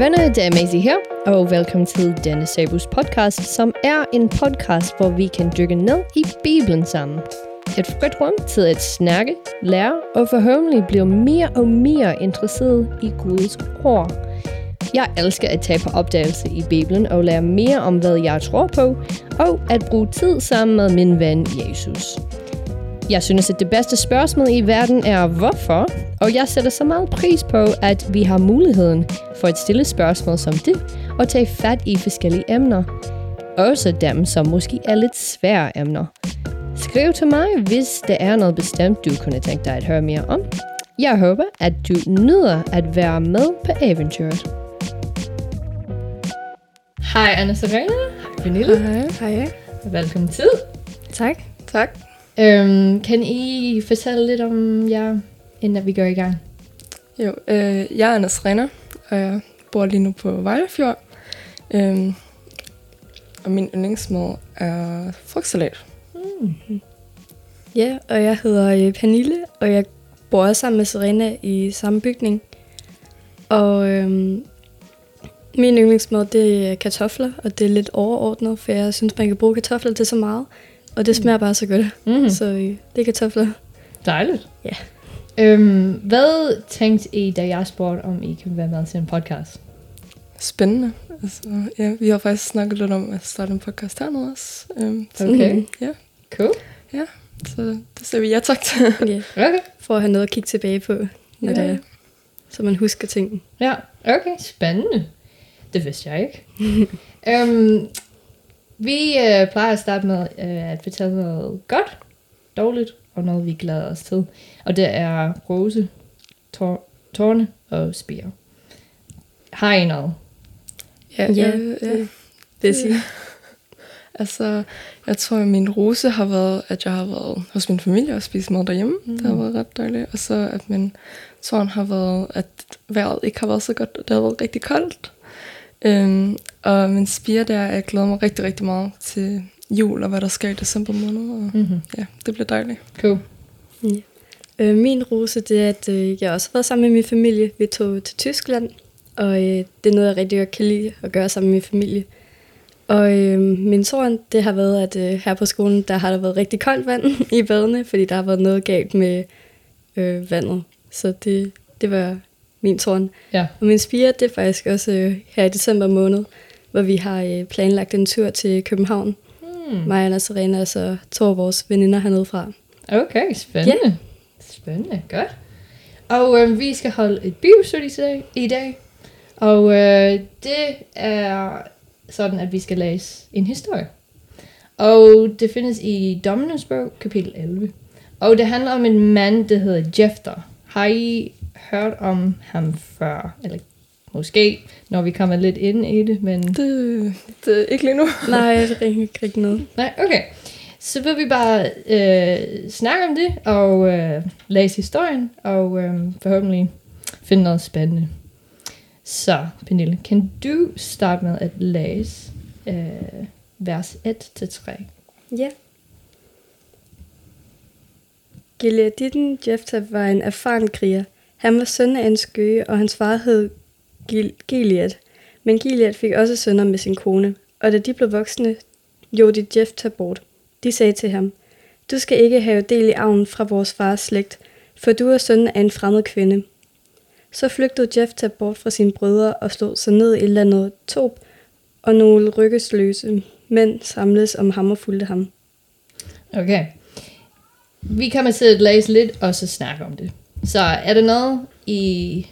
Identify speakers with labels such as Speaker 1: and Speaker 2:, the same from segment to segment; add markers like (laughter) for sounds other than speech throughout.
Speaker 1: venner, det er Maisie her, og velkommen til denne Sabus podcast, som er en podcast, hvor vi kan dykke ned i Bibelen sammen. Et frit rum til at snakke, lære og forhåbentlig blive mere og mere interesseret i Guds ord. Jeg elsker at tage på opdagelse i Bibelen og lære mere om, hvad jeg tror på, og at bruge tid sammen med min ven Jesus. Jeg synes, at det bedste spørgsmål i verden er hvorfor, og jeg sætter så meget pris på, at vi har muligheden for at stille spørgsmål som det, og tage fat i forskellige emner. Også dem, som måske er lidt svære emner. Skriv til mig, hvis der er noget bestemt, du kunne tænke dig at høre mere om. Jeg håber, at du nyder at være med på eventyret. Hej Anna Serena. Hej Pernille.
Speaker 2: Hej.
Speaker 3: Hej.
Speaker 1: Velkommen til.
Speaker 3: Tak.
Speaker 2: Tak.
Speaker 1: Øhm, kan I fortælle lidt om jer, inden vi går i gang?
Speaker 2: Jo, øh, jeg er Anders Renner, og jeg bor lige nu på Vejlefjord. Øhm, og min yndlingsmad er frugtsalat.
Speaker 3: Ja, og jeg hedder øh, Pernille, og jeg bor også sammen med Serena i samme bygning. Og øhm, min yndlingsmad, det er kartofler, og det er lidt overordnet, for jeg synes, man kan bruge kartofler til så meget. Og det smager bare så godt.
Speaker 1: Mm.
Speaker 3: Så øh, det er kartofler.
Speaker 1: Dejligt.
Speaker 3: Ja.
Speaker 1: Øhm, hvad tænkte I, da jeg spurgte, om I kan være med til en podcast?
Speaker 2: Spændende. Altså, ja, vi har faktisk snakket lidt om at starte en podcast hernede også. Øhm, så,
Speaker 1: Okay.
Speaker 3: Mhm.
Speaker 2: Ja,
Speaker 1: Cool.
Speaker 2: så det ser vi ja tak til. (laughs)
Speaker 3: Ja,
Speaker 1: Okay.
Speaker 3: for at have noget at kigge tilbage på, når
Speaker 2: Ja.
Speaker 3: det er, så man husker tingene.
Speaker 1: Ja, okay. Spændende. Det vidste jeg ikke. (laughs) øhm, vi øh, plejer at starte med øh, at fortælle noget godt, dårligt og noget, vi glæder os til. Og det er rose, tor- tårne og spire. Har I noget?
Speaker 2: Ja,
Speaker 3: Ja,
Speaker 2: ja.
Speaker 3: det vil jeg sige.
Speaker 2: Altså, jeg tror, at min rose har været, at jeg har været hos min familie og spist mad derhjemme. Mm. Det har været ret dejligt. Og så at min tårn har været, at vejret ikke har været så godt, og det har været rigtig koldt. Øhm, og min spire der, jeg glæder mig rigtig, rigtig meget til jul og hvad der sker i december måned. Og
Speaker 1: Mm-hmm.
Speaker 2: ja, det bliver dejligt.
Speaker 1: Cool.
Speaker 3: Øh, min rose, det er, at øh, jeg også har været sammen med min familie. Vi tog til Tyskland, og øh, det er noget, jeg rigtig godt kan lide at gøre sammen med min familie. Og øh, min tårn, det har været, at øh, her på skolen, der har der været rigtig koldt vand (laughs) i badene, fordi der har været noget galt med øh, vandet. Så det, det var min tårn.
Speaker 1: Ja.
Speaker 3: Og min spire, det er faktisk også øh, her i december måned, hvor vi har øh, planlagt en tur til København.
Speaker 1: Hmm.
Speaker 3: Mig, Anna, Serena og så to af vores veninder hernede fra.
Speaker 1: Okay, spændende. Spændende, godt. Og øh, vi skal holde et bibelstudie i dag, i dag. Og øh, det er sådan, at vi skal læse en historie. Og det findes i Dommenes bog, kapitel 11. Og det handler om en mand, der hedder Jefter. Har I hørt om ham før? Eller måske, når vi kommer lidt ind i det, men...
Speaker 2: Det, det er ikke lige nu. (laughs)
Speaker 3: Nej, det er ikke (laughs) rigtig noget.
Speaker 1: Nej, okay. Så vil vi bare øh, snakke om det, og øh, læse historien, og øh, forhåbentlig finde noget spændende. Så, Pernille, kan du starte med at læse øh, vers 1-3?
Speaker 3: Ja. Gileaditten Jephthah var en erfaren kriger. Han var søn af en skøge, og hans far hed Gilead. Men Gilead fik også sønner med sin kone, og da de blev voksne, gjorde de Jephthah bort. De sagde til ham, Du skal ikke have del i arven fra vores fars slægt, for du er søn af en fremmed kvinde. Så flygtede Jephthah bort fra sine brødre og slog sig ned i landet Tob, og nogle ryggesløse mænd samledes om ham og fulgte ham.
Speaker 1: Okay. Vi kommer til at læse lidt, og så snakke om det. Så er der noget i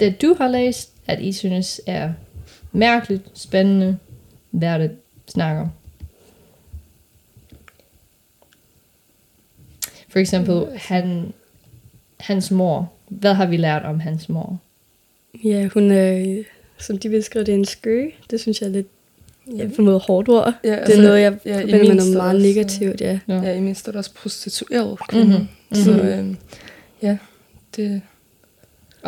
Speaker 1: det, du har læst, at I synes er mærkeligt, spændende, værd at snakke om? For eksempel, han, hans mor. Hvad har vi lært om hans mor?
Speaker 3: Ja, hun er, som de beskriver det, er en skøge. Det synes jeg er lidt ja, på en måde hårdt ord.
Speaker 2: Ja,
Speaker 3: det er noget, jeg
Speaker 2: ja,
Speaker 3: forbinder med noget meget
Speaker 2: også,
Speaker 3: negativt, ja.
Speaker 1: Ja.
Speaker 2: Ja, i min stod også prostitueret kvinde.
Speaker 1: Mhm,
Speaker 2: Mm-hmm. Så øhm, ja, det,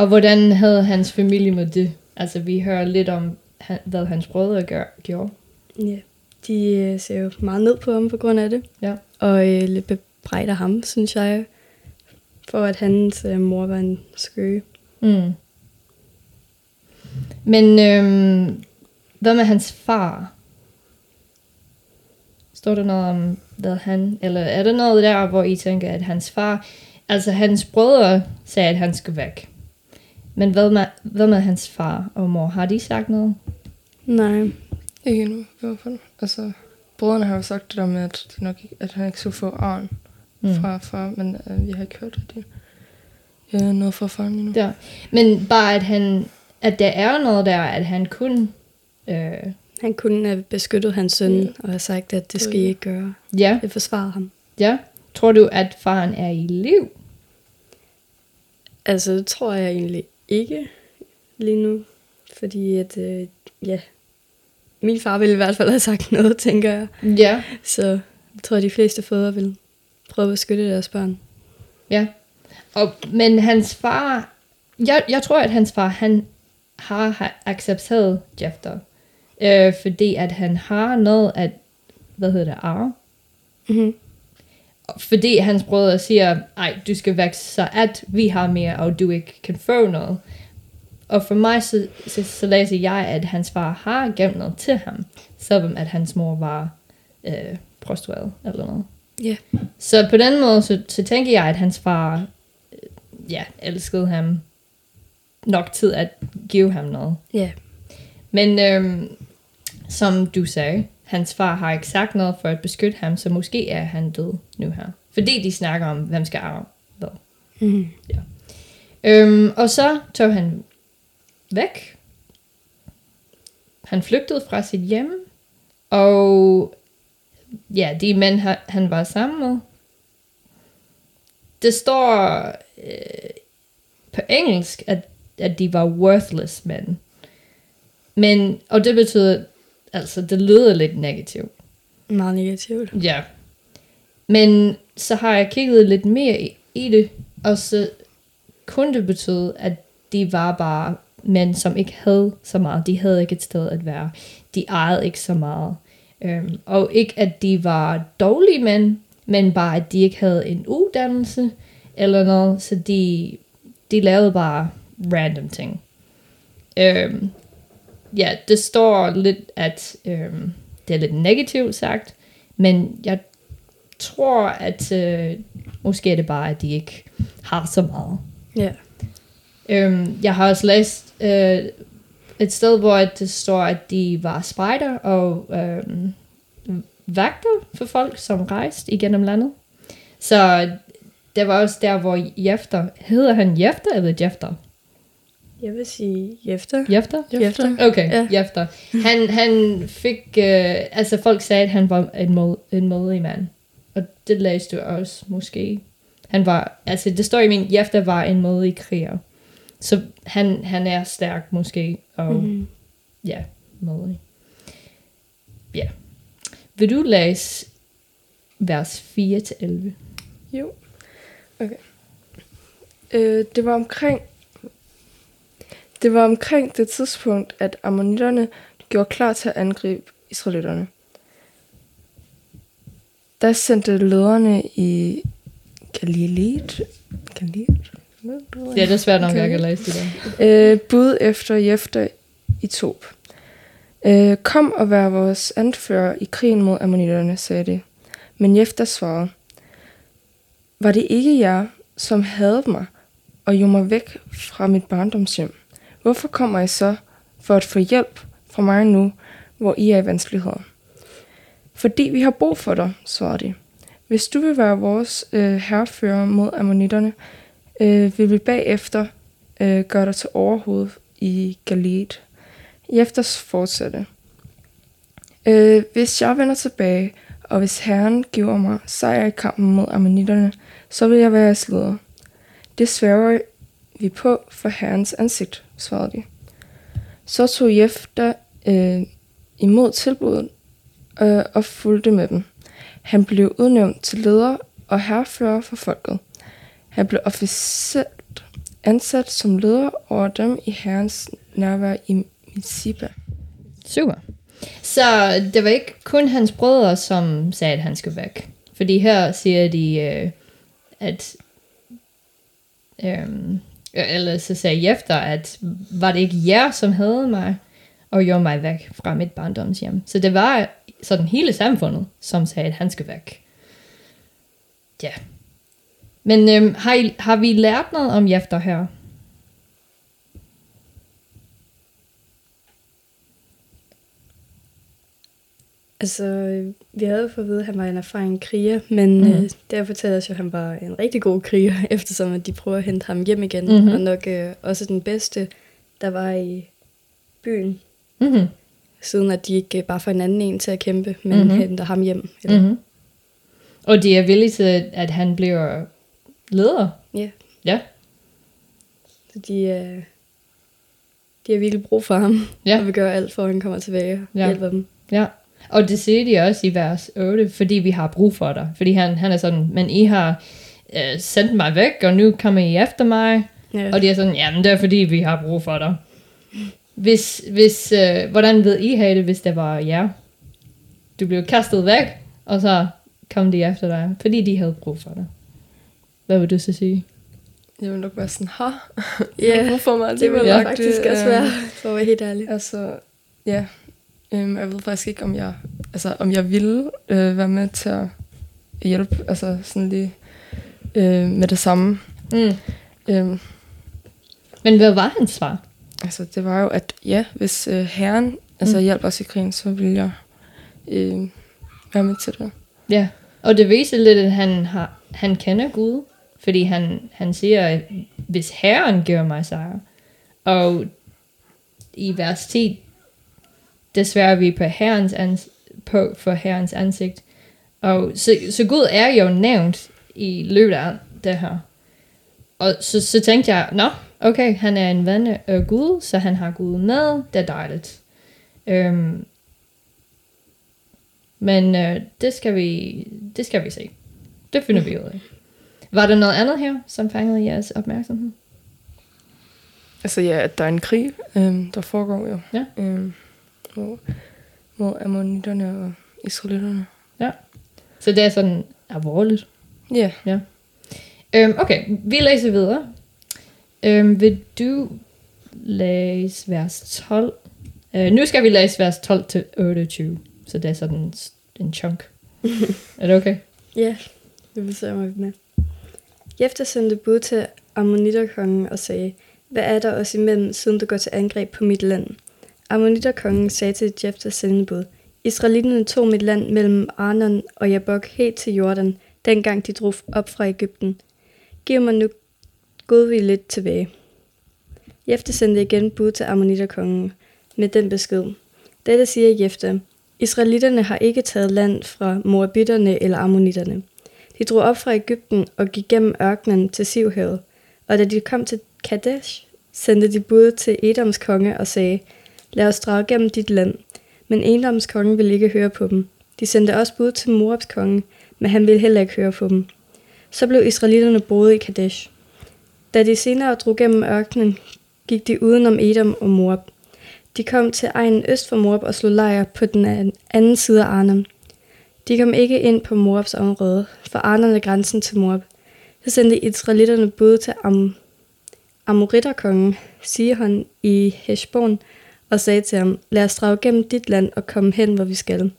Speaker 1: Og hvordan havde hans familie med det? Altså, vi hører lidt om, hvad hans brødre gør, gjorde.
Speaker 3: ja. De øh, ser jo meget ned på ham på grund af det.
Speaker 1: Ja.
Speaker 3: Og øh, lidt bebrejder ham, synes jeg, for at hans øh, mor var en skøge.
Speaker 1: Mm. Men øhm, hvad med hans far? Står der noget om, hvad han... Eller er der noget der, hvor I tænker, at hans far... Altså, hans brødre sagde, at han skulle væk. Men hvad med, hvad med hans far og mor? Har de sagt noget?
Speaker 3: Nej.
Speaker 2: Ikke endnu, i hvert fald. Altså, brødrene har jo sagt det der med, at, de nok ikke, at han ikke skulle få arn
Speaker 1: Mm.
Speaker 2: fra far, men øh, vi har ikke hørt, at de ja, noget fra faren endnu.
Speaker 1: Der. Men bare, at, han, at der er noget der, at han kun... Øh,
Speaker 3: Han kunne have beskyttet hans søn og have sagt, at det skal I ikke gøre.
Speaker 1: ja,
Speaker 3: Jeg forsvarer ham.
Speaker 1: ja. Tror du, at faren er i liv?
Speaker 3: Altså, det tror jeg egentlig ikke lige nu. Fordi at, øh, ja, min far ville i hvert fald have sagt noget, tænker jeg.
Speaker 1: Ja.
Speaker 3: Så jeg tror, at de fleste fædre vil prøve at beskytte deres børn.
Speaker 1: Ja. Og, men hans far, jeg, jeg tror, at hans far, han har, har accepteret Jefter. Øh, fordi at han har noget at, hvad hedder det, arve.
Speaker 3: Mm-hmm.
Speaker 1: Fordi hans brødre siger, ej, du skal væk, så at vi har mere, og du ikke kan få noget. Og for mig, så, så, så læser jeg, at hans far har gemt noget til ham, selvom at hans mor var øh, prostitueret eller noget.
Speaker 3: Ja.
Speaker 1: Så på den måde, så, så tænker jeg, at hans far øh, ja, elskede ham nok til at give ham noget.
Speaker 3: Ja.
Speaker 1: Men øhm, som du sagde, hans far har ikke sagt noget for at beskytte ham, så måske er han død nu her. Fordi de snakker om, hvem skal arve hvad.
Speaker 3: Mm-hmm.
Speaker 1: Øhm, og så tog han væk. Han flygtede fra sit hjem. Og ja, de mænd, han- han var sammen med. Det står øh, på engelsk, at, at de var worthless mænd. Men, og det betyder, altså det lyder lidt negativt.
Speaker 3: Meget negativt.
Speaker 1: Ja. Men så har jeg kigget lidt mere i, det, og så kunne det betyde, at de var bare mænd, som ikke havde så meget. De havde ikke et sted at være. De ejede ikke så meget. Øhm, og ikke, at de var dårlige mænd, men bare, at de ikke havde en uddannelse eller noget, så de, de lavede bare random ting. Øhm, ja, det står lidt, at øhm, det er lidt negativt sagt, men jeg tror, at øh, måske er det bare, at de ikke har så meget.
Speaker 3: Ja.
Speaker 1: Øhm, jeg har også læst øh, et sted, hvor det står, at de var spejder og øhm, vagter for folk, som rejste igennem landet. Så det var også der, hvor Jefter, hedder han Jefter eller Jefter?
Speaker 3: Jeg vil sige Jefter.
Speaker 1: Jefter?
Speaker 3: Jefter.
Speaker 1: Okay,
Speaker 3: Ja.
Speaker 1: Jefter. Han, han fik, øh, altså folk sagde, at han var en, mod, en modig mand. Og det læste du også, måske. Han var, altså det står i min, Jefter var en modig kriger. Så han, han er stærk måske, og mm.
Speaker 3: Mm-hmm.
Speaker 1: ja, modig. Ja. Vil du læse vers 4-11?
Speaker 2: Jo. Okay. Øh, det var omkring det var omkring det tidspunkt, at ammonitterne gjorde klar til at angribe israelitterne. Der sendte lederne i Galileet, Galileet?
Speaker 1: Ja, det er svært nok,
Speaker 2: Okay.
Speaker 1: jeg kan læse det der.
Speaker 2: øh, bud efter Jefter i Tob. Øh, kom og vær vores anfører i krigen mod ammonitterne, sagde de. Men Jefter svarede, var det ikke jer, som havde mig og jo mig væk fra mit barndomshjem? Hvorfor kommer I så for at få hjælp fra mig nu, hvor I er i vanskeligheder? Fordi vi har brug for dig, svarede de. Hvis du vil være vores øh, herrefører mod ammonitterne, øh, vil vi bagefter øh, gøre dig til overhoved i Galit. Jefters fortsatte. Øh, hvis jeg vender tilbage, og hvis Herren giver mig sejr i kampen mod ammonitterne, så vil jeg være jeres leder. Det sværger vi på for Herrens ansigt, svarede de. Så tog Jefter øh, imod tilbuddet øh, og fulgte med dem. Han blev udnævnt til leder og herrefører for folket. Han blev officielt ansat som leder over dem i herrens nærvær i Mizziba.
Speaker 1: Super. Så det var ikke kun hans brødre, som sagde, at han skulle væk. Fordi her siger de, øh, at øh, eller så sagde Jefter, at var det ikke jer, som havde mig, og gjorde mig væk fra mit barndomshjem. Så det var sådan hele samfundet, som sagde, at han skal væk. Ja. Men øhm, har, I, har vi lært noget om Jefter her?
Speaker 3: Altså, vi havde jo fået at vide, at han var en erfaren kriger, men mm. øh, der fortæller os jo, at han var en rigtig god kriger, (laughs) eftersom at de prøver at hente ham hjem igen,
Speaker 1: Mhm.
Speaker 3: mm-hmm. og nok øh, også den bedste, der var i byen,
Speaker 1: Mm-hmm.
Speaker 3: siden at de ikke øh, bare får en anden en til at kæmpe, men
Speaker 1: Mhm.
Speaker 3: mm-hmm. henter ham hjem. Eller,
Speaker 1: Mm-hmm. Og de er villige til, at han bliver leder.
Speaker 3: Ja,
Speaker 1: Ja.
Speaker 3: så de, øh, de har virkelig brug for ham,
Speaker 1: Ja.
Speaker 3: og vil gøre alt for, at han kommer tilbage og
Speaker 1: ja.
Speaker 3: hjælper dem.
Speaker 1: Ja, og det siger de også i vers 8, fordi vi har brug for dig. Fordi han, han er sådan, men I har øh, sendt mig væk, og nu kommer I efter mig.
Speaker 3: Ja.
Speaker 1: Og de er sådan, jamen det er fordi, vi har brug for dig. Hvis, hvis, øh, hvordan ved I have det, hvis det var jer? Du blev kastet væk, og så kom de efter dig, fordi de havde brug for dig. Hvad vil du så sige?
Speaker 2: Jeg vil nok være sådan, ha,
Speaker 3: Ja,
Speaker 2: brug for mig
Speaker 3: det vil
Speaker 2: alligevel.
Speaker 3: faktisk også
Speaker 2: øh,
Speaker 3: være, for at være helt ærlig.
Speaker 2: Altså, ja. Øhm, jeg ved faktisk ikke, om jeg, altså, om jeg ville øh, være med til at hjælpe, altså sådan lige øh, med det samme.
Speaker 1: Mm.
Speaker 2: Øhm,
Speaker 1: Men hvad var hans svar?
Speaker 2: altså, det var jo, at ja, hvis øh, herren altså,
Speaker 1: Mm.
Speaker 2: hjælper os i krigen, så vil jeg øh, være med til det.
Speaker 1: Ja, og det viser lidt, at han, har, han kender Gud, fordi han, han siger, at hvis Herren gør mig sejr, og i vers 10, desværre vi på, herrens ans, på for Herrens ansigt. Og så, så Gud er jo nævnt i løbet af det her. Og så, så tænkte jeg, nå, okay, han er en ven af Gud, så han har Gud med, det er dejligt. Øhm, men øh, det, skal vi, det skal vi se. Det finder vi ud af. Var der noget andet her, som fangede jeres opmærksomhed?
Speaker 2: Altså ja, at der er en krig, øh, der foregår jo.
Speaker 1: Ja.
Speaker 2: Øh, mod, mod ammonitterne og israelitterne.
Speaker 1: Så det er sådan alvorligt.
Speaker 2: Ja,
Speaker 1: Øhm, okay, vi læser videre. Øhm, vil du læse vers 12? Øh, nu skal vi læse vers 12 til 28. Så det er sådan en, chunk. (laughs) er det okay?
Speaker 3: Ja, det vil se mig med. Jefter sendte bud til Ammoniterkongen og sagde, hvad er der os imellem, siden du går til angreb på mit land? Ammoniterkongen sagde til Jefters sendebud, Israelitterne tog mit land mellem Arnon og Jabok helt til Jordan, dengang de drog op fra Ægypten. Giv mig nu godvilligt tilbage. Jefte sendte igen bud til Ammoniterkongen med den besked. Dette siger Jefte. Israelitterne har ikke taget land fra Moabitterne eller Ammonitterne. De drog op fra Ægypten og gik gennem ørkenen til Sivhavet, og da de kom til Kadesh, sendte de bud til Edoms konge og sagde, lad os drage gennem dit land. Men Edoms konge ville ikke høre på dem. De sendte også bud til Moabs konge, men han ville heller ikke høre på dem. Så blev israelitterne boet i Kadesh. Da de senere drog gennem ørkenen, gik de udenom Edom og Moab. De kom til egen øst for Moab og slog lejr på den anden side af Arnon. De kom ikke ind på Moabs område, for Arnon er grænsen til Moab. Så sendte israelitterne bud til Am- Amoritterkongen Sihon i Heshbon og sagde til ham, lad os drage gennem dit land og komme hen, hvor vi skal.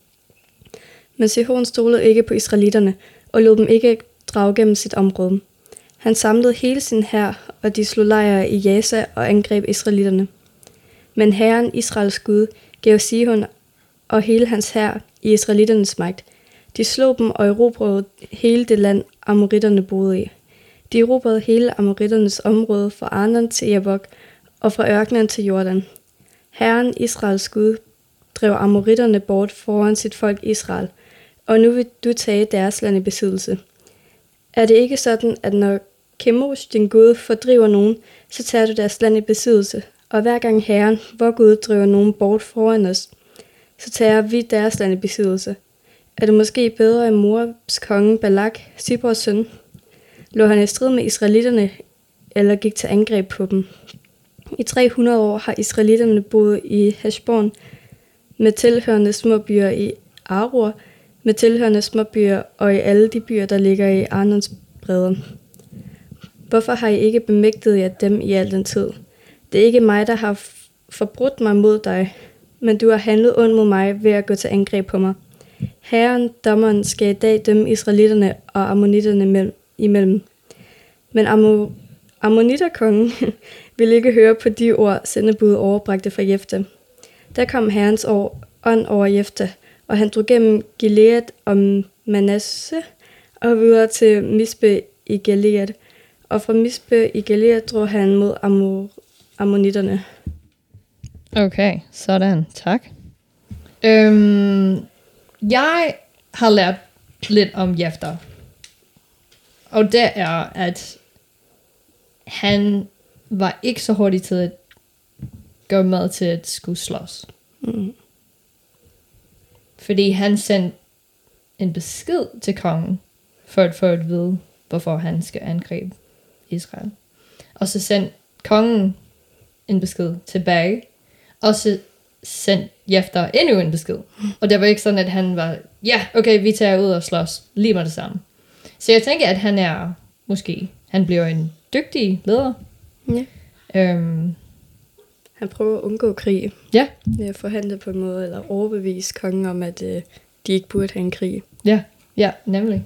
Speaker 3: Men Sihon stolede ikke på israelitterne og lod dem ikke drage gennem sit område. Han samlede hele sin hær, og de slog lejre i Jasa og angreb israelitterne. Men Herren, Israels Gud, gav Sihon og hele hans hær i israelitternes magt. De slog dem og erobrede hele det land, amoritterne boede i. De erobrede hele amoritternes område fra Arnon til Jabok og fra ørkenen til Jordan. Herren, Israels Gud, drev amoritterne bort foran sit folk Israel, og nu vil du tage deres land i besiddelse. Er det ikke sådan, at når Kemosh, din Gud, fordriver nogen, så tager du deres land i besiddelse, og hver gang Herren, vor Gud, driver nogen bort foran os, så tager vi deres land i besiddelse. Er det måske bedre end Moabs konge Balak, Sibors søn? Lå han i strid med israelitterne, eller gik til angreb på dem? I 300 år har israelitterne boet i Hashbon med tilhørende små byer i Arur, med tilhørende små byer og i alle de byer, der ligger i Arnons bredder. Hvorfor har I ikke bemægtet jer dem i al den tid? Det er ikke mig, der har forbrudt mig mod dig, men du har handlet ondt mod mig ved at gå til angreb på mig. Herren, dommeren, skal i dag dømme israelitterne og ammonitterne imellem. Men Ammo, ammonitterkongen (laughs) ville ikke høre på de ord, sendebud overbragte fra Jefte. Der kom herrens år, ånd over Jefte, og han drog gennem Gilead og Manasse og videre til Misbe i Gilead. Og fra Misbe i Gilead drog han mod Amor, ammonitterne.
Speaker 1: Okay, sådan. Tak. Øhm, jeg har lært lidt om Jefter. Og det er, at han var ikke så hurtig til at gå med til at skulle slås.
Speaker 3: Mm.
Speaker 1: Fordi han sendte en besked til kongen, for at få at vide, hvorfor han skal angribe Israel. Og så sendte kongen en besked tilbage, og så sendte Jefter endnu en besked. Og det var ikke sådan, at han var, ja, okay, vi tager ud og slås lige med det samme. Så jeg tænker, at han er, måske, han bliver en dygtig leder.
Speaker 3: Ja.
Speaker 1: Øhm,
Speaker 3: Han prøver at undgå krig.
Speaker 1: ja,
Speaker 3: Ved at forhandle på en måde, eller overbevise kongen om, at øh, de ikke burde have en krig.
Speaker 1: ja, ja, nemlig.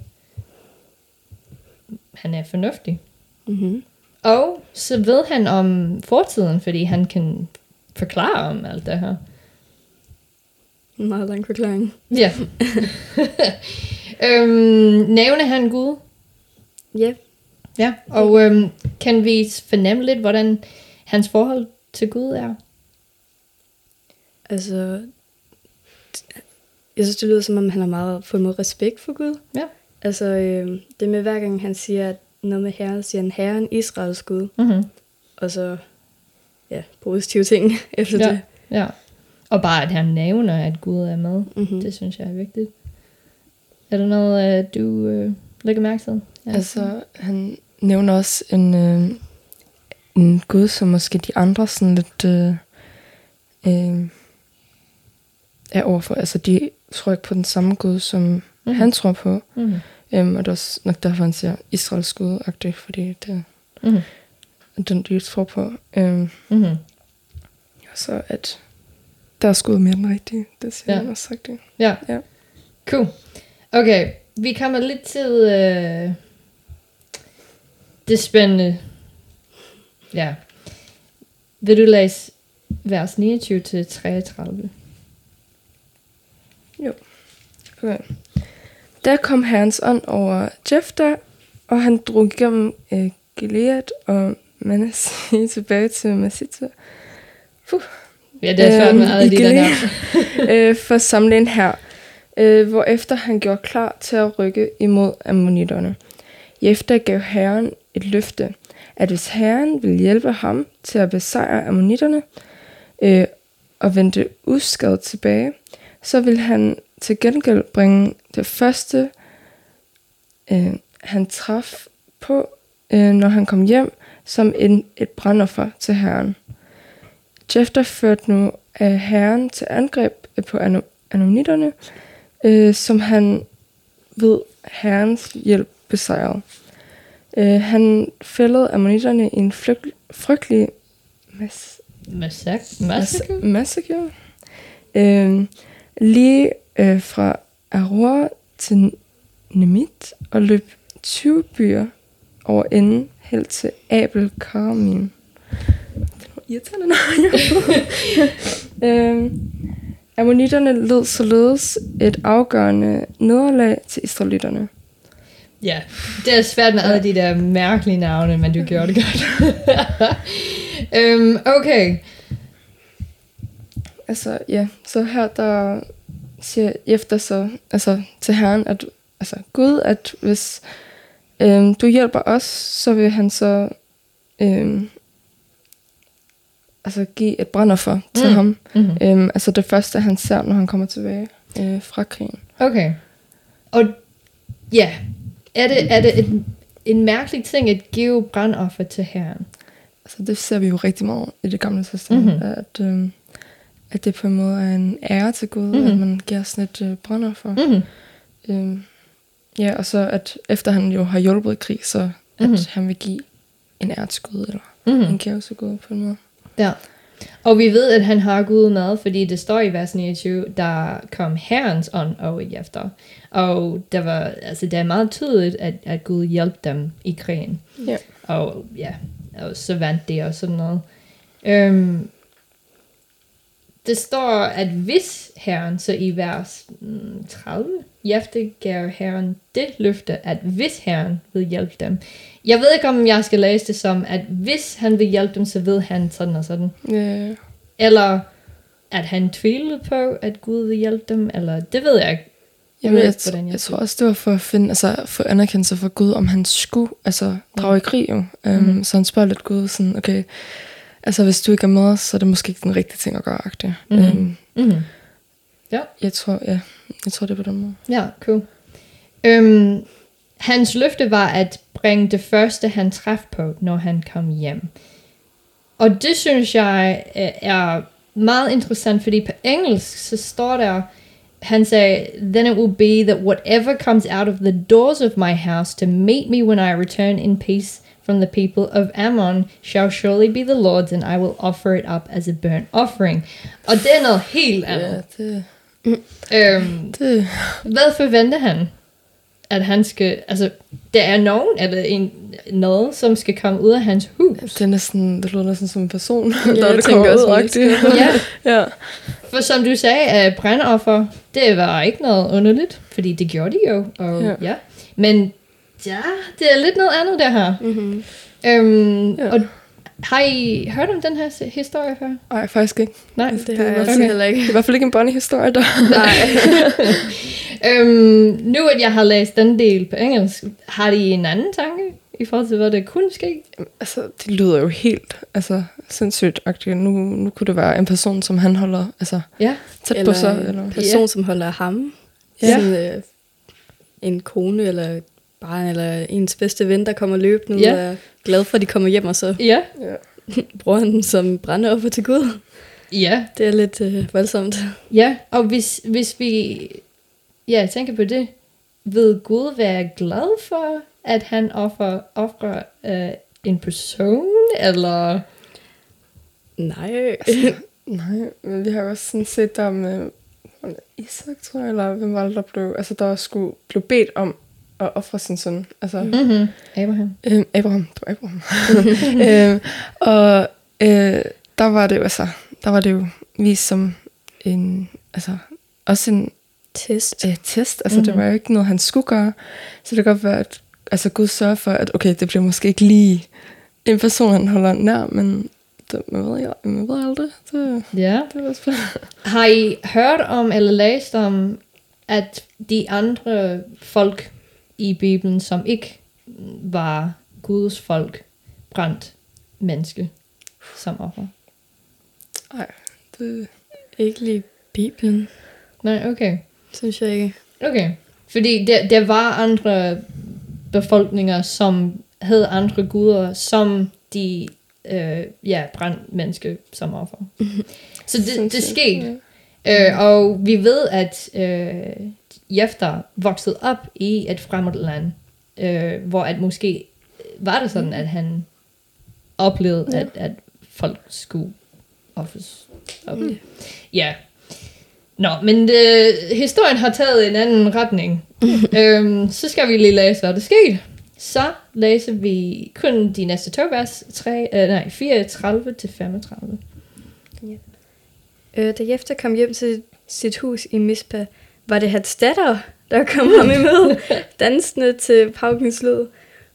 Speaker 1: Han er fornuftig.
Speaker 3: Mm-hmm.
Speaker 1: Og så ved han om fortiden, fordi han kan forklare om alt det her.
Speaker 3: En meget lang forklaring.
Speaker 1: Ja. (laughs) (laughs) øhm, nævner han Gud?
Speaker 3: Ja,
Speaker 1: Ja. Og øhm, kan vi fornemme lidt, hvordan hans forhold til Gud er?
Speaker 3: altså... Jeg synes, det lyder som om, han har meget på en måde respekt for Gud.
Speaker 1: Ja.
Speaker 3: Altså, øh, det med hver gang han siger at noget med herren, siger han herren Israels Gud.
Speaker 1: Mm-hmm.
Speaker 3: Og så, ja, positive ting (laughs) efter
Speaker 1: Ja.
Speaker 3: det.
Speaker 1: ja. Og bare, at han nævner, at Gud er med.
Speaker 3: Mm-hmm.
Speaker 1: Det synes jeg er vigtigt. Er der noget, øh, du øh, lægger mærke til? Ja.
Speaker 2: Altså, han nævner også en, øh, en gud, som måske de andre sådan lidt øh, øh, er overfor. Altså, de tror ikke på den samme gud, som
Speaker 1: Mhm.
Speaker 2: mm. han tror på.
Speaker 1: Mm-hmm.
Speaker 2: Um, og det er også nok derfor, han siger Israels gud fordi det er den, de tror på. Um,
Speaker 1: Mm-hmm.
Speaker 2: og så at gud er mere den rigtige. Det siger
Speaker 1: Ja.
Speaker 2: han også det.
Speaker 1: Ja.
Speaker 2: Ja.
Speaker 1: Cool. Okay, vi kommer lidt til øh, det spændende. Ja. Vil du læse vers 29 til 33?
Speaker 2: Okay. Der kom herrens ånd over Jefter, og han drog gennem øh, Gilead og Manasseh (laughs) tilbage til Masita.
Speaker 1: Ja, det er svært med
Speaker 2: Øhm,
Speaker 1: alle
Speaker 2: i
Speaker 1: de der (laughs)
Speaker 2: øh, for at samle en her, øh, hvorefter han gjorde klar til at rykke imod ammonitterne. Jefter gav herren et løfte, at hvis herren ville hjælpe ham til at besejre ammonitterne øh, og vende uskadet tilbage, så vil han til gengæld bringe det første, øh, han traf på, øh, når han kom hjem, som en, et brandoffer til herren. Jefter førte nu af herren til angreb øh, på ano- anonitterne, øh, som han ved herrens hjælp besejrede. Øh, han fældede ammonitterne i en flyg- frygtelig mas-
Speaker 1: Massak-
Speaker 2: mas-
Speaker 1: Massacre?
Speaker 2: massacre. Øh, lige øh, fra Aurora til Nemit og løb 20 byer over enden helt til Abel Karmin. Det var irriterende navn. (laughs) øhm, Ammonitterne led således et afgørende nederlag til israelitterne.
Speaker 1: Ja, det er svært med alle de der mærkelige navne, men du gjorde det godt. um, (laughs) okay.
Speaker 2: Altså, ja, så her der siger efter så, altså til Herren, at altså Gud, at hvis øhm, du hjælper os, så vil han så øhm, altså give et brandoffer til
Speaker 1: Mm.
Speaker 2: ham.
Speaker 1: Mm-hmm.
Speaker 2: Øhm, altså det første, han ser, når han kommer tilbage øh, fra krigen.
Speaker 1: Okay. Og ja, er det, er det et, en mærkelig ting at give brandoffer til herren?
Speaker 2: Altså det ser vi jo rigtig meget i det gamle testament,
Speaker 1: Mhm.
Speaker 2: mm-hmm. at, øhm, at det på en måde er en ære til Gud,
Speaker 1: Mhm.
Speaker 2: mm-hmm. at man giver sådan et øh, brandoffer.
Speaker 1: Mm-hmm.
Speaker 2: Øhm, ja, og så at efter han jo har hjulpet i krig, så at
Speaker 1: Mhm.
Speaker 2: han vil give en ærtsgud, eller
Speaker 1: Mhm.
Speaker 2: mm. en gavesgud på en måde.
Speaker 1: Ja. Og vi ved, at han har Gud med, fordi det står i vers 29, der kom herrens ånd over Jefter. Og der var, altså det er meget tydeligt, at, at Gud hjalp dem i krigen.
Speaker 2: Ja.
Speaker 1: Og ja, og så vandt det og sådan noget. Øhm, det står, at hvis herren, så i vers mm, 30, Jefte gav herren det løfte, at hvis herren vil hjælpe dem. Jeg ved ikke, om jeg skal læse det som, at hvis han vil hjælpe dem, så ved han sådan og sådan.
Speaker 2: Ja,
Speaker 1: Eller at han tvivlede på, at Gud vil hjælpe dem, eller det ved jeg ikke.
Speaker 2: Jamen,
Speaker 1: ved
Speaker 2: jeg,
Speaker 1: hvordan
Speaker 2: jeg,
Speaker 1: jeg
Speaker 2: tror også, det var for at finde, altså få anerkendelse for Gud, om han skulle altså, drage i krig jo. Um,
Speaker 1: Mhm.
Speaker 2: Så han spørger lidt Gud sådan, okay, altså hvis du ikke er med os, så er det måske ikke den rigtige ting at gøre. agtigt.
Speaker 1: Mhm.
Speaker 2: Øhm,
Speaker 1: Mm-hmm.
Speaker 2: jeg tror, ja, jeg tror det er på den måde.
Speaker 1: Ja, cool. Øhm, hans løfte var at bringe det første, han traf på, når han kom hjem. Og det synes jeg øh, er meget interessant, fordi på engelsk så står der, han sagde, Then it will be that whatever comes out of the doors of my house to meet me when I return in peace from the people of Ammon shall surely be the Lord's, and I will offer it up as a burnt offering. Og det er noget helt andet.
Speaker 2: det,
Speaker 1: Øhm,
Speaker 2: det,
Speaker 1: hvad forventer han? At han skal, altså, der er nogen, eller en, noget, som skal komme ud af hans hus.
Speaker 2: det er næsten, det lyder næsten som en person,
Speaker 3: Ja, (laughs)
Speaker 2: der det kommer ud.
Speaker 1: Ja, (laughs)
Speaker 2: ja.
Speaker 1: for som du sagde, at brandoffer, det var ikke noget underligt, fordi det gjorde de jo. Og, ja.
Speaker 2: Ja.
Speaker 1: ja. Men ja, det er lidt noget andet der her.
Speaker 3: Mm-hmm.
Speaker 1: Øhm,
Speaker 2: Ja.
Speaker 1: Og har I hørt om den her historie før?
Speaker 2: Ej, faktisk ikke.
Speaker 1: Nej.
Speaker 3: Det har jeg
Speaker 2: Okay.
Speaker 3: også heller ikke.
Speaker 2: Det er i hvert fald ikke en Bonnie-historie, der.
Speaker 3: Nej. (laughs)
Speaker 1: øhm, nu at jeg har læst den del på engelsk, har de en anden tanke i forhold til, hvad der kunne ske?
Speaker 2: altså, det lyder jo helt altså, sindssygt agtigt. Nu, nu kunne det være en person, som han holder altså,
Speaker 1: Ja.
Speaker 2: tæt
Speaker 3: eller
Speaker 2: på sig.
Speaker 3: en
Speaker 2: Eller?
Speaker 3: person,
Speaker 1: Ja.
Speaker 3: som holder ham.
Speaker 2: Ja.
Speaker 3: Ja. Sådan, øh, en kone eller barn eller ens bedste ven, der kommer løbende
Speaker 1: Ja.
Speaker 3: og er glad for, at de kommer hjem, og så
Speaker 1: Ja.
Speaker 2: Ja. (laughs)
Speaker 3: bruger han den som brændeoffer til Gud.
Speaker 1: Ja.
Speaker 3: Det er lidt øh, voldsomt.
Speaker 1: Ja, og hvis, hvis vi ja, jeg tænker på det, vil Gud være glad for, at han offer, offrer øh, en person, eller...
Speaker 3: Nej. (laughs)
Speaker 2: Nej, men vi har jo også sådan set der med var det Isak, tror jeg, eller hvem var det, der blev, altså der skulle blev bedt om at ofre sin søn. Altså, mm.
Speaker 1: Mm-hmm. Abraham.
Speaker 2: øhm, Abraham, det var Abraham. (laughs) øhm, og øh, der var det jo, altså, der var det jo vist som en, altså, også en
Speaker 3: Test.
Speaker 2: øh, test. Altså, mm-hmm. det var jo ikke noget, han skulle gøre. Så det kan godt være, at altså, Gud sørger for, at okay, det bliver måske ikke lige en person, han holder nær, men det, man, ved, jeg, man ved aldrig. Det,
Speaker 1: Ja.
Speaker 2: det var spændende.
Speaker 1: Har I hørt om eller læst om, at de andre folk i Bibelen, som ikke var Guds folk, brændt menneske som offer?
Speaker 2: Nej, det,
Speaker 3: Ikke lige Bibelen,
Speaker 1: Nej, okay.
Speaker 3: synes jeg ikke.
Speaker 1: Okay. Fordi der, der var andre befolkninger, som havde andre guder, som de øh, ja, brændte menneske som offer. Så det, det skete. Øh, og vi ved, at øh, Jefter voksede op i et fremmed land, øh, hvor at måske var det sådan, at han oplevede,
Speaker 2: Ja.
Speaker 1: at, at folk skulle offres op.
Speaker 3: Mm.
Speaker 1: Ja. Nå, men øh, historien har taget en anden retning. (laughs) øhm, så skal vi lige læse, hvad der skete. Så læser vi kun de næste to vers, 3, øh, nej, 34 til 35.
Speaker 3: Øh, da Jefter kom hjem til sit hus i Mispa, var det hans datter, der kom ham imod, (laughs) dansende til Paukens lyd.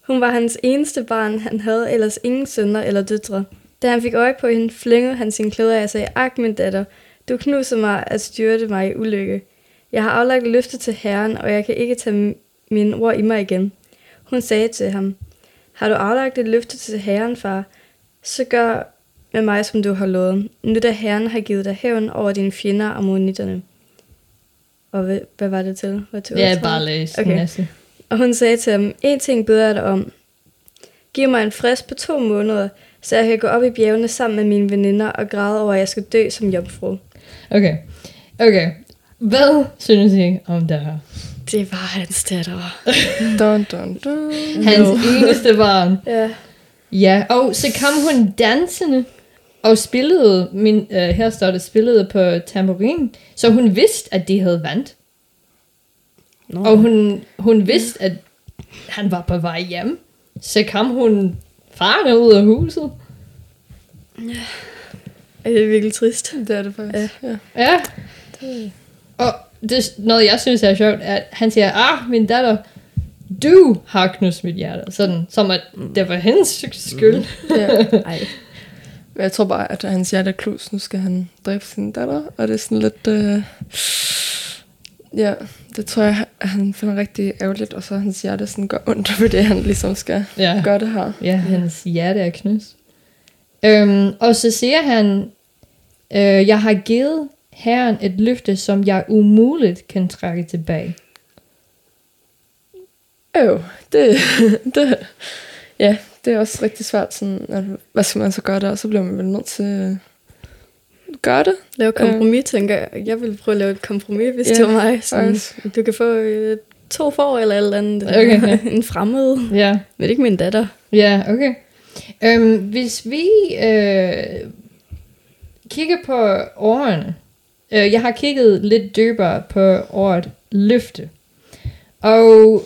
Speaker 3: Hun var hans eneste barn, han havde ellers ingen sønner eller døtre. Da han fik øje på hende, flængede han sine klæder af og sagde, Ak, min datter, du knuser mig at styrte mig i ulykke. Jeg har aflagt løfte til Herren, og jeg kan ikke tage mine ord i mig igen. Hun sagde til ham, Har du aflagt et løfte til Herren, far? Så gør med mig, som du har lovet. Nu da Herren har givet dig hævn over dine fjender ammonitterne. Og hvad, hvad var det til? Hvad til
Speaker 1: Ja,
Speaker 3: 38?
Speaker 1: bare læs okay.
Speaker 3: Okay.
Speaker 1: næste.
Speaker 3: Og hun sagde til ham, en ting beder jeg dig om. Giv mig en frist på to måneder, så jeg kan gå op i bjergene sammen med mine veninder og græde over, at jeg skal dø som jomfru.
Speaker 1: Okay. Okay. Hvad synes I om det her?
Speaker 3: Det var hans datter. (laughs)
Speaker 2: dun, dun, dun.
Speaker 1: Hans eneste barn.
Speaker 3: Ja.
Speaker 1: Ja, og så kom hun dansende og spillede, min, uh, her står det, spillede på tamburin, så hun vidste, at de havde vandt.
Speaker 3: Nå.
Speaker 1: Og hun, hun vidste, at han var på vej hjem. Så kom hun farne ud af huset.
Speaker 3: Ej, det er virkelig trist.
Speaker 2: Det er det faktisk. Ja. ja.
Speaker 1: Ja. Og det, noget, jeg synes er sjovt, er, at han siger, ah, min datter, du har knust mit hjerte. Sådan, som at det var hendes skyld.
Speaker 2: ja.
Speaker 3: Ej.
Speaker 2: Jeg tror bare, at hans hjerte er klus. Nu skal han dræbe sin datter. Og det er sådan lidt... Øh... Ja, det tror jeg, at han finder rigtig ærgerligt. Og så hans hjerte sådan går ondt, (laughs) fordi han ligesom skal
Speaker 1: Ja.
Speaker 2: gøre det her.
Speaker 1: Ja, hans hjerte er knust. Øhm, og så siger han, øh, jeg har givet herren et løfte, som jeg umuligt kan trække tilbage.
Speaker 2: Øh, det, (laughs) det, ja, det er også rigtig svært. Sådan, at, hvad skal man så gøre der? Så bliver man vel nødt til at gøre det.
Speaker 3: Lave kompromis, tænker jeg. Jeg ville prøve at lave et kompromis, hvis
Speaker 2: Ja,
Speaker 3: det var mig. Sådan, du kan få øh, to får eller eller andet.
Speaker 1: Okay. (laughs)
Speaker 3: en fremmed.
Speaker 1: Ja,
Speaker 3: Men ikke min datter.
Speaker 1: ja, okay. Øhm, hvis vi øh, kigger på årene, øh, jeg har kigget lidt dybere på ordet løfte, og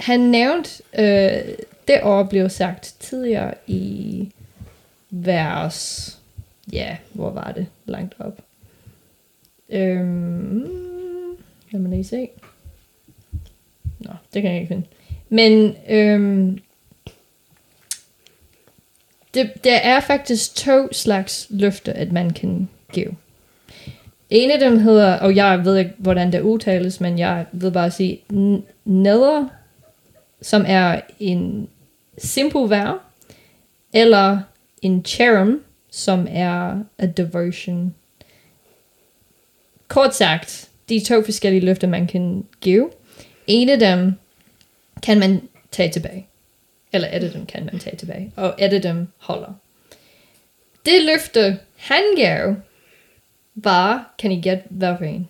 Speaker 1: han nævnte, øh, det ord blev sagt tidligere i vers, ja, hvor var det? Langt op. Øhm, lad mig lige se. Nå, det kan jeg ikke finde. Men øhm, det, der er faktisk to slags løfter, at man kan give. En af dem hedder, og jeg ved ikke, hvordan det udtales, men jeg vil bare sige, neder, som er en simple verb, eller en cherem, som er a devotion. Kort sagt, de to forskellige løfter, man kan give. En af dem kan man tage tilbage. Eller et af dem kan man tage tilbage. Og et af dem holder. Det løfte, han gav, var, kan I gætte, hvad for en?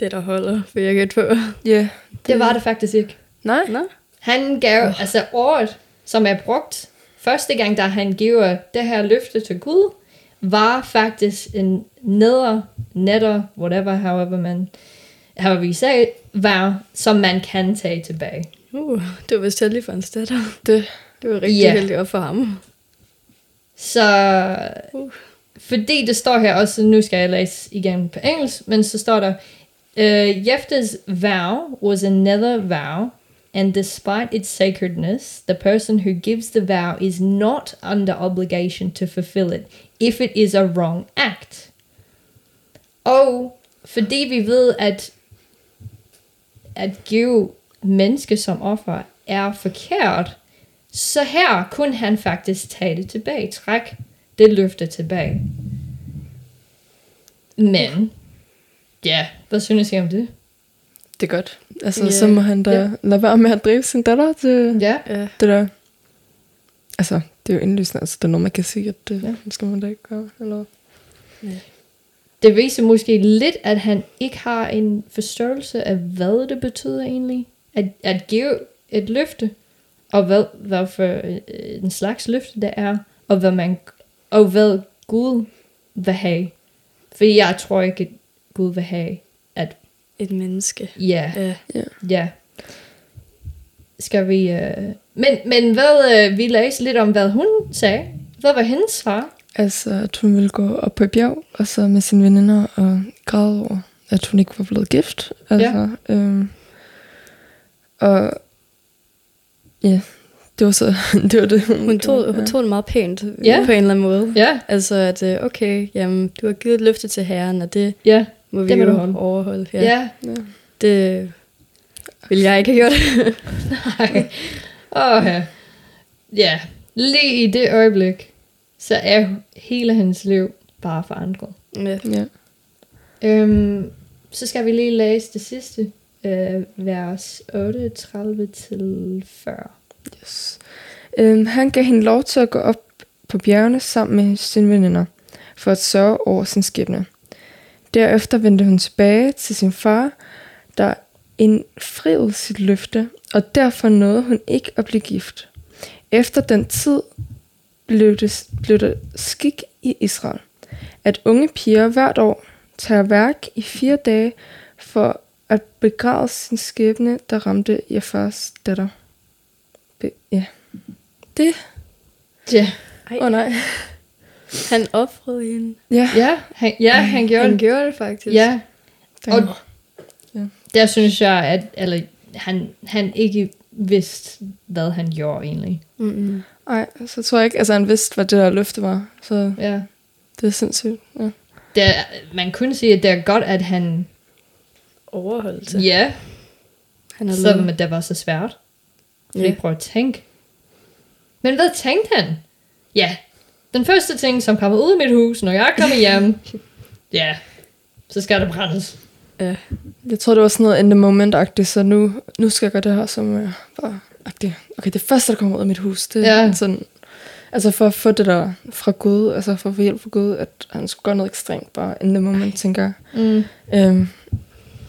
Speaker 3: Det, der holder, vil jeg gætte på.
Speaker 2: Ja. Yeah.
Speaker 1: Det var det faktisk ikke.
Speaker 2: Nej.
Speaker 3: Nå?
Speaker 1: Han gav, oh. altså året, som er brugt, første gang, da han giver det her løfte til Gud, var faktisk en neder, netter, whatever, however man, however vi sagde, var, som man kan tage tilbage.
Speaker 3: Uh, det var vist for hans datter.
Speaker 2: Det,
Speaker 3: Det var rigtig
Speaker 1: Ja.
Speaker 3: heldigt op for ham.
Speaker 1: Så
Speaker 3: Uh.
Speaker 1: fordi det står her også, nu skal jeg læse igen på engelsk, men så står der, uh, Jephthah's vow was another vow, and despite its sacredness, the person who gives the vow is not under obligation to fulfill it, if it is a wrong act. Oh, Og fordi vi ved, at at give menneske som offer er forkert, så her kunne han faktisk tage det tilbage, træk det løfte tilbage. Men, ja, hvad synes I om det?
Speaker 2: Det er godt. Altså,
Speaker 3: Ja.
Speaker 2: så må han da
Speaker 1: Ja.
Speaker 2: lade være med at drive sin datter til
Speaker 1: Ja,
Speaker 3: Ja.
Speaker 2: det der. Altså, det er jo indlysende. Altså, det er noget, man kan sige, at det
Speaker 1: ja.
Speaker 2: skal man da ikke gøre. Eller?
Speaker 1: det viser måske lidt, at han ikke har en forståelse af, hvad det betyder egentlig. At, at give et løfte, og hvad, hvad for øh, en slags løfte det er, og hvad, man, og hvad Gud vil have. For jeg tror ikke, at Gud vil have,
Speaker 3: Et menneske.
Speaker 1: ja,
Speaker 3: Ja.
Speaker 1: Ja. Skal vi... Øh... Men, men hvad, øh, vi læste lidt om, hvad hun sagde. Hvad var hendes svar?
Speaker 2: Altså, at hun ville gå op på et bjerg, og så med sine veninder og græde over, at hun ikke var blevet gift. Altså, ja. øhm, og ja, det var så (laughs) det, var det
Speaker 3: Hun tog, hun tog det meget pænt
Speaker 1: Ja.
Speaker 3: ja. på en eller anden måde.
Speaker 1: Ja,
Speaker 3: Altså, at øh, okay, jamen, du har givet et løfte til herren, og det
Speaker 1: ja,
Speaker 3: må vi
Speaker 1: Det må
Speaker 3: jo
Speaker 1: holde.
Speaker 3: overholde.
Speaker 1: ja. ja.
Speaker 2: Ja.
Speaker 3: Det vil jeg ikke have gjort. (laughs)
Speaker 1: Nej. Åh, ja. Ja, lige i det øjeblik, så er hele hendes liv bare forandret.
Speaker 3: ja.
Speaker 2: ja.
Speaker 1: Øhm, så skal vi lige læse det sidste, øh, vers 38 til 40.
Speaker 2: Yes. Øhm, han gav hende lov til at gå op på bjergene sammen med sine veninder, for at sørge over sin skæbne. Derefter vendte hun tilbage til sin far, der indfriede sit løfte, og derfor nåede hun ikke at blive gift. Efter den tid blev det, blev det skik i Israel, at unge piger hvert år tager værk i fire dage for at begrave sin skæbne, der ramte Jafars datter. Be- ja. Det?
Speaker 1: Ja,
Speaker 2: Åh oh, nej.
Speaker 3: Han offrede hende.
Speaker 2: Ja.
Speaker 1: ja, han, ja, han gjorde
Speaker 3: Han
Speaker 1: det.
Speaker 3: gjorde det faktisk.
Speaker 1: Ja, Og der synes jeg, at eller, han, han ikke vidste, hvad han gjorde egentlig.
Speaker 2: Nej, så tror jeg ikke, altså han vidste, hvad det der løfte var. Så
Speaker 1: Ja.
Speaker 2: det er sindssygt. Ja.
Speaker 1: Der, man kunne sige, at det er godt, at han...
Speaker 3: Overholdelse.
Speaker 1: Ja,
Speaker 3: Han har
Speaker 1: selvom det var så svært.
Speaker 3: Ja.
Speaker 1: prøv at tænke. Men hvad tænkte han? Ja, den første ting, som kommer ud af mit hus, når jeg kommer hjem, (laughs) ja, så skal det brændes.
Speaker 3: Ja.
Speaker 2: Jeg tror, det var sådan noget in the moment-agtigt, så nu, nu skal jeg gøre det her som uh, bare agtigt. Okay, det første, der kommer ud af mit hus, det er
Speaker 1: Ja.
Speaker 2: sådan... Altså for at få det der fra Gud, altså for at få hjælp fra Gud, at han skulle gøre noget ekstremt bare in the moment, tænker jeg.
Speaker 1: Mm.
Speaker 2: Øhm,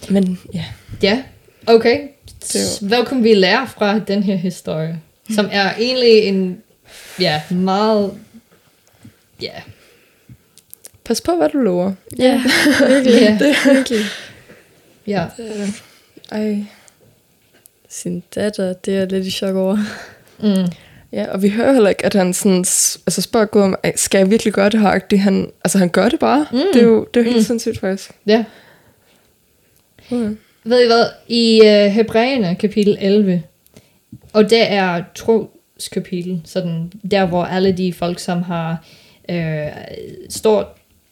Speaker 2: men ja,
Speaker 1: Ja, okay.
Speaker 2: Det
Speaker 1: Hvad kunne vi lære fra den her historie? Som er egentlig en, ja, meget, ja,
Speaker 2: pas på, hvad du lover.
Speaker 3: Ja, (laughs) virkelig.
Speaker 1: Ja.
Speaker 3: Det er virkelig.
Speaker 1: ja.
Speaker 2: Ej.
Speaker 3: Sin datter, det er jeg lidt i chok over.
Speaker 1: Mm.
Speaker 2: Ja, og vi hører heller ikke, at han sådan, altså spørger Gud om, "Ej, skal jeg virkelig gøre det her? agtigt? Han, altså han gør det bare.
Speaker 1: Mm.
Speaker 2: Det er jo det er jo helt
Speaker 1: Mm.
Speaker 2: sindssygt faktisk.
Speaker 1: Ja.
Speaker 2: Mm.
Speaker 1: Ved I hvad? I uh, Hebræerne kapitel 11, og det er troskapitel, sådan der hvor alle de folk, som har øh, stort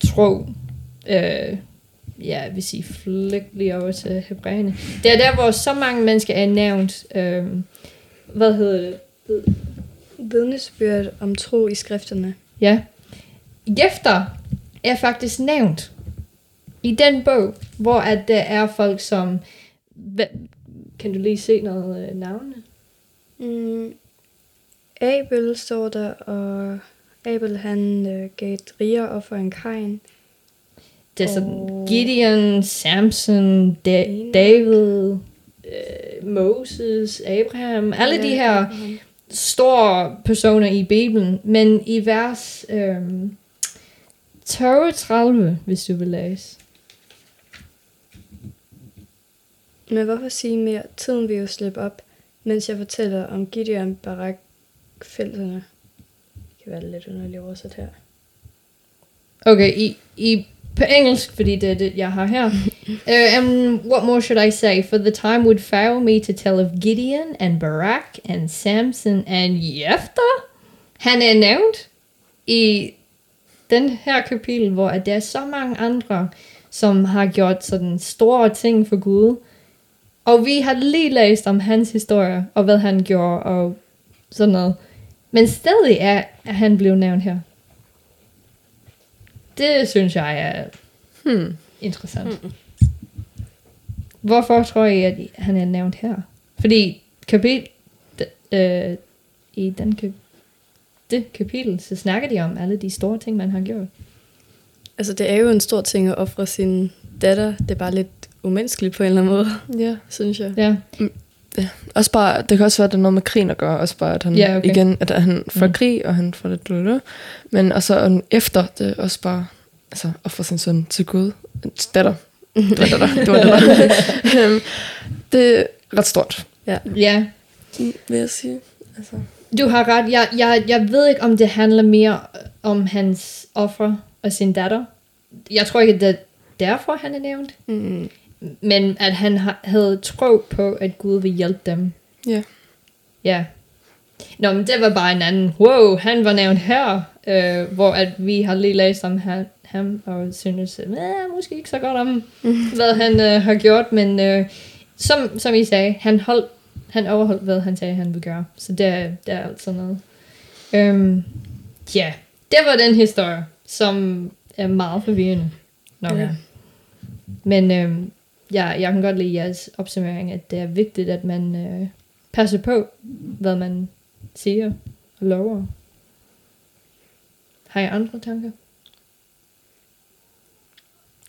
Speaker 1: tro, øh, ja, jeg vil sige, lige over til Hebræerne. Det er der, hvor så mange mennesker er nævnt, øh, hvad hedder det?
Speaker 3: Vidnesbyrd om tro i skrifterne.
Speaker 1: Ja. Jefter er faktisk nævnt i den bog, hvor at der er folk som... Kan du lige se noget øh, navne?
Speaker 3: Mm. Abel står der, og Abel han øh, gav et rigere offer end Kain.
Speaker 1: Det er sådan
Speaker 3: Og-
Speaker 1: Gideon, Samson, da-
Speaker 3: Enoch.
Speaker 1: David, øh, Moses, Abraham, alle de her store personer i Bibelen, men i vers øh, 32, hvis du vil læse.
Speaker 3: Men hvorfor sige mere? Tiden vil jo slippe op, mens jeg fortæller om Gideon Barak felterne. Det kan være lidt underligt oversat her.
Speaker 1: Okay, i, i på engelsk, fordi det er det, jeg har her. uh, (laughs) and what more should I say? For the time would fail me to tell of Gideon and Barak and Samson and Jephthah. Han er nævnt i den her kapitel, hvor at der er så mange andre, som har gjort sådan store ting for Gud. Og vi har lige læst om hans historie, og hvad han gjorde, og sådan noget. Men stadig er, er han blevet nævnt her. Det synes jeg er
Speaker 2: Hmm.
Speaker 1: interessant. Mm. Hvorfor tror I, at han er nævnt her? Fordi kapitel, d- øh, i den kap- det kapitel, så snakker de om alle de store ting, man har gjort.
Speaker 3: Altså, det er jo en stor ting at ofre sin datter. Det er bare lidt umenneskeligt på en eller anden måde,
Speaker 2: Ja. (laughs)
Speaker 3: synes jeg.
Speaker 1: Ja,
Speaker 2: Også bare, det kan også være, at det er noget med krigen at gøre. Også bare, at han,
Speaker 1: Ja, okay.
Speaker 2: igen, at han får
Speaker 1: Mm.
Speaker 2: mm. krig, og han får lidt blødt. Men og så og efter, det også bare, altså, ofre sin søn til Gud. Datter. Det var datter. Det var datter. (laughs) Øhm, det er ret stort,
Speaker 1: ja.
Speaker 2: vil jeg sige. Altså.
Speaker 1: Du har ret. Jeg, jeg, jeg ved ikke, om det handler mere om hans offer og sin datter. Jeg tror ikke, at det er derfor, han er nævnt.
Speaker 3: Mm.
Speaker 1: Men at han ha- havde tro på, at Gud vil hjælpe dem.
Speaker 2: Ja.
Speaker 1: Ja. Nå, men det var bare en anden. Wow, han var nævnt her. Øh, hvor at vi har lige læst om han, ham, og synes, at måske ikke så godt om, (laughs) hvad han øh, har gjort. Men øh, som, som I sagde, han, holdt, han overholdt, hvad han sagde, han ville gøre. Så det, er- det er altså noget. Øhm, ja, det var den historie, som er meget forvirrende. Nok.
Speaker 3: Ja.
Speaker 1: Men øhm, ja, jeg kan godt lide jeres opsummering, at det er vigtigt, at man øh, passer på, hvad man siger og lover. Har I andre tanker?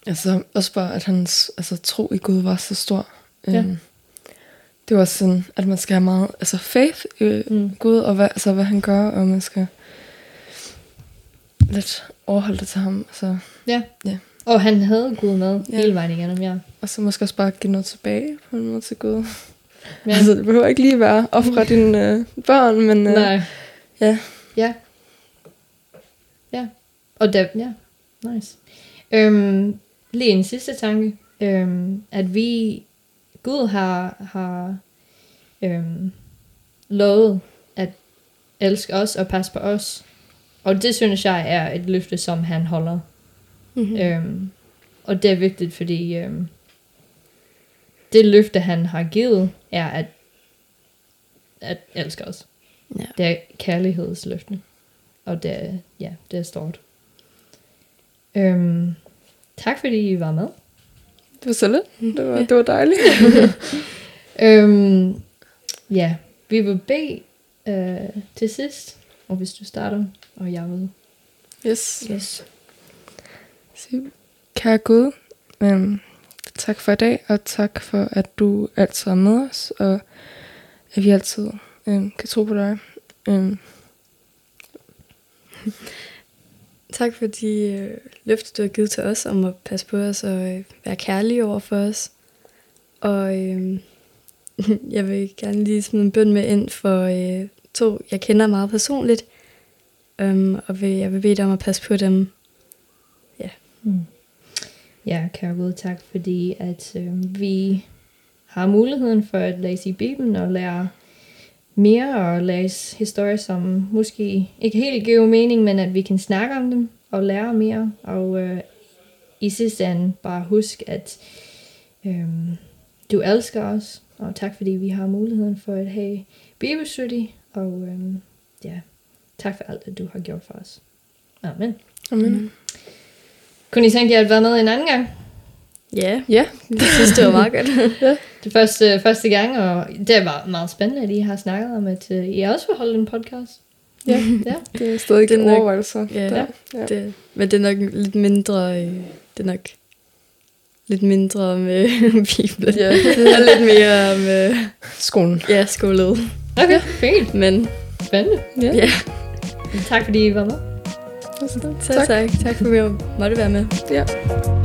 Speaker 2: Altså, også bare, at hans altså, tro i Gud var så stor.
Speaker 1: Ja.
Speaker 2: Øhm, det var sådan, at man skal have meget altså, faith i
Speaker 1: Mm.
Speaker 2: mm. Gud, og hvad, altså, hvad han gør, og man skal lidt overholde det til ham. Så,
Speaker 1: Ja.
Speaker 2: Ja.
Speaker 1: Og han havde Gud med
Speaker 2: Ja.
Speaker 1: hele vejen igennem, ja.
Speaker 2: og så måske også bare give noget tilbage på en måde til Gud.
Speaker 1: ja.
Speaker 2: Altså, det behøver ikke lige være ofre dine øh, børn, men øh,
Speaker 1: Nej.
Speaker 2: ja.
Speaker 1: Ja. Ja. Og der, ja, nice. Øhm, lige en sidste tanke. Øhm, at vi, Gud har, har øhm, lovet at elske os og passe på os. Og det synes jeg er et løfte, som han holder.
Speaker 3: Mm-hmm.
Speaker 1: Øhm, og det er vigtigt, fordi øhm, det løfte, han har givet, er at, at elske os.
Speaker 3: Ja.
Speaker 1: Det er kærlighedsløfte. Og det er, ja, det er stort. Øhm, tak fordi I var med.
Speaker 2: Det var så lidt. (laughs) Det var,
Speaker 3: Ja.
Speaker 2: det var dejligt. (laughs)
Speaker 1: Øhm, ja, vi vil bede øh, til sidst. Og hvis du starter, og jeg vil.
Speaker 2: Yes.
Speaker 1: Yes.
Speaker 2: Sig, Kære Gud, øhm, tak for i dag, og tak for, at du altid er med os, og at vi altid øhm, kan tro på dig. Øhm, (laughs)
Speaker 3: Tak for de øh, løfter, du har givet til os om at passe på os og øh, være kærlige over for os. Og øh, (laughs) jeg vil gerne lige smide en bøn med ind for øh, to, jeg kender meget personligt. Um, og vil, jeg vil bede dig om at passe på dem.
Speaker 1: Mm. Ja, kære Gud, tak fordi at øh, vi har muligheden for at læse i Bibelen og lære mere og læse historier, som måske ikke helt giver mening, men at vi kan snakke om dem og lære mere. Og øh, i sidste ende bare husk, at øh, du elsker os, og tak fordi vi har muligheden for at have bibelstudie, og øh, ja, tak for alt, at du har gjort for os. Amen.
Speaker 2: amen.
Speaker 3: Mm.
Speaker 1: Kunne I tænke jer at være med en anden gang?
Speaker 3: Ja,
Speaker 2: Ja,
Speaker 3: jeg synes, det var meget godt. (laughs)
Speaker 1: Det første, første gang, og det var meget spændende, at I har snakket om, at uh, I også vil holde en podcast.
Speaker 2: Ja. (laughs)
Speaker 1: ja.
Speaker 2: det er stadig
Speaker 3: Det er nok-
Speaker 2: overvejelser.
Speaker 3: Ja.
Speaker 2: der. Ja.
Speaker 3: Det, men det er nok lidt mindre, øh, det er nok lidt mindre med (laughs) Bibelen.
Speaker 2: Ja.
Speaker 3: og lidt mere med
Speaker 2: Skolen.
Speaker 3: ja, skolet.
Speaker 1: Okay, fint.
Speaker 3: Men
Speaker 1: Spændende.
Speaker 2: Ja.
Speaker 3: ja,
Speaker 1: Tak fordi I var med.
Speaker 2: Altså,
Speaker 3: tak. tak. Tak for at jeg måtte være med.
Speaker 2: Ja.